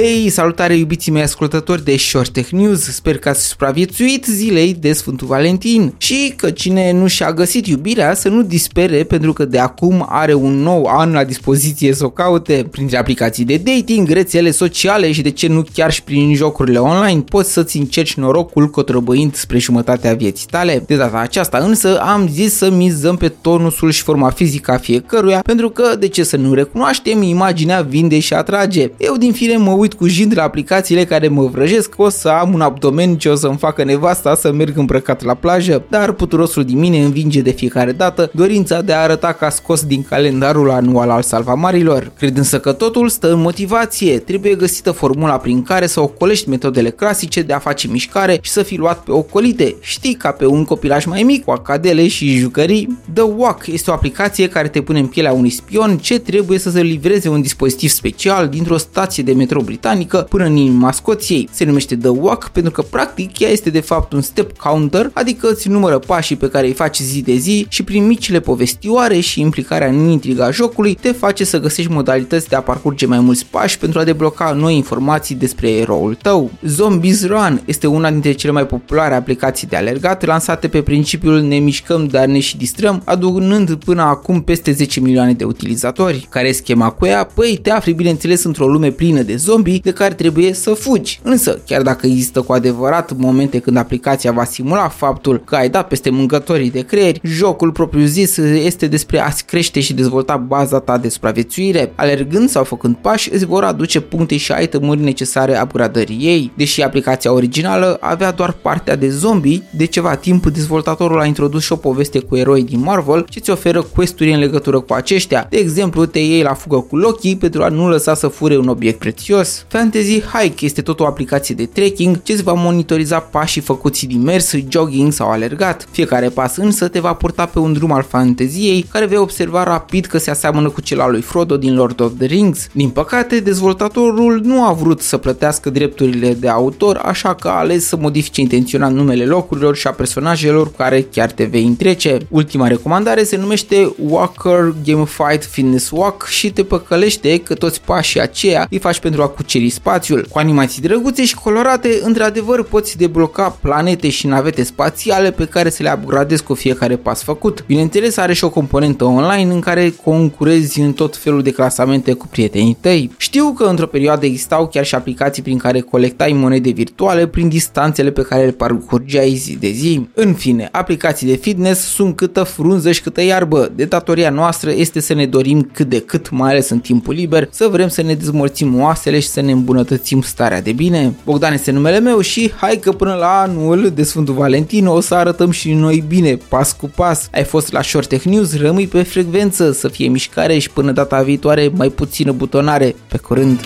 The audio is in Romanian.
Hei, salutare iubiții mei ascultători de Short Tech News, sper că ați supraviețuit zilei de Sfântul Valentin și că cine nu și-a găsit iubirea să nu dispere pentru că de acum are un nou an la dispoziție să o caute. Printre aplicații de dating, rețele sociale și de ce nu chiar și prin jocurile online poți să-ți încerci norocul cotrăbăind spre jumătatea vieții tale. De data aceasta însă am zis să mizăm pe tonusul și forma fizică a fiecăruia pentru că de ce să nu recunoaștem, imaginea vinde și atrage. Eu din fire mă uit cu jind la aplicațiile care mă vrăjesc că o să am un abdomen ce o să-mi facă nevasta să merg îmbrăcat la plajă, dar puturosul din mine învinge de fiecare dată dorința de a arăta ca scos din calendarul anual al salvamarilor. Cred însă că totul stă în motivație, trebuie găsită formula prin care să ocolești metodele clasice de a face mișcare și să fii luat pe ocolite, știi, ca pe un copilaj mai mic, cu acadele și jucării. The Walk este o aplicație care te pune în pielea unui spion ce trebuie să se livreze un dispozitiv special dintr-o stație de metro britanică până în inima Scoției. Se numește The Walk pentru că practic ea este de fapt un step counter, adică îți numără pașii pe care îi faci zi de zi și prin micile povestioare și implicarea în intriga jocului te face să găsești modalități de a parcurge mai mulți pași pentru a debloca noi informații despre eroul tău. Zombies Run este una dintre cele mai populare aplicații de alergat lansate pe principiul ne mișcăm dar ne și distrăm, adunând până acum peste 10 milioane de utilizatori. Care e schema cu ea? Păi te afli bineînțeles într-o lume plină de zombi de care trebuie să fugi. Însă, chiar dacă există cu adevărat momente când aplicația va simula faptul că ai dat peste mâncătorii de creieri, jocul propriu zis este despre a-ți crește și dezvolta baza ta de supraviețuire. Alergând sau făcând pași, îți vor aduce puncte și itemuri necesare upgradării ei. Deși aplicația originală avea doar partea de zombie, de ceva timp dezvoltatorul a introdus și o poveste cu eroi din Marvel ce ți oferă questuri în legătură cu aceștia. De exemplu, te iei la fugă cu Loki pentru a nu lăsa să fure un obiect prețios. Fantasy Hike este tot o aplicație de trekking ce îți va monitoriza pașii făcuți din mers, jogging sau alergat. Fiecare pas însă te va purta pe un drum al fanteziei care vei observa rapid că se aseamănă cu cel al lui Frodo din Lord of the Rings. Din păcate, dezvoltatorul nu a vrut să plătească drepturile de autor, așa că a ales să modifice intenționat numele locurilor și a personajelor cu care chiar te vei întrece. Ultima recomandare se numește Walker Gamified Fitness Walk și te păcălește că toți pașii aceia îi faci pentru a cuceri spațiul. Cu animații drăguțe și colorate, într-adevăr poți debloca planete și navete spațiale pe care să le upgradezi cu fiecare pas făcut. Bineînțeles, are și o componentă online în care concurezi în tot felul de clasamente cu prietenii tăi. Știu că într-o perioadă existau chiar și aplicații prin care colectai monede virtuale prin distanțele pe care le parcurgeai zi de zi. În fine, aplicații de fitness sunt câtă frunză și câtă iarbă. De datoria noastră este să ne dorim cât de cât, mai ales în timpul liber, să vrem să ne dezmorțim oasele și să ne îmbunătățim starea de bine. Bogdan este numele meu și hai că până la anul de Sfântul Valentin o să arătăm și noi bine, pas cu pas. Ai fost la Short Tech News, rămâi pe frecvență, să fie mișcare și până data viitoare mai puțină butonare. Pe curând!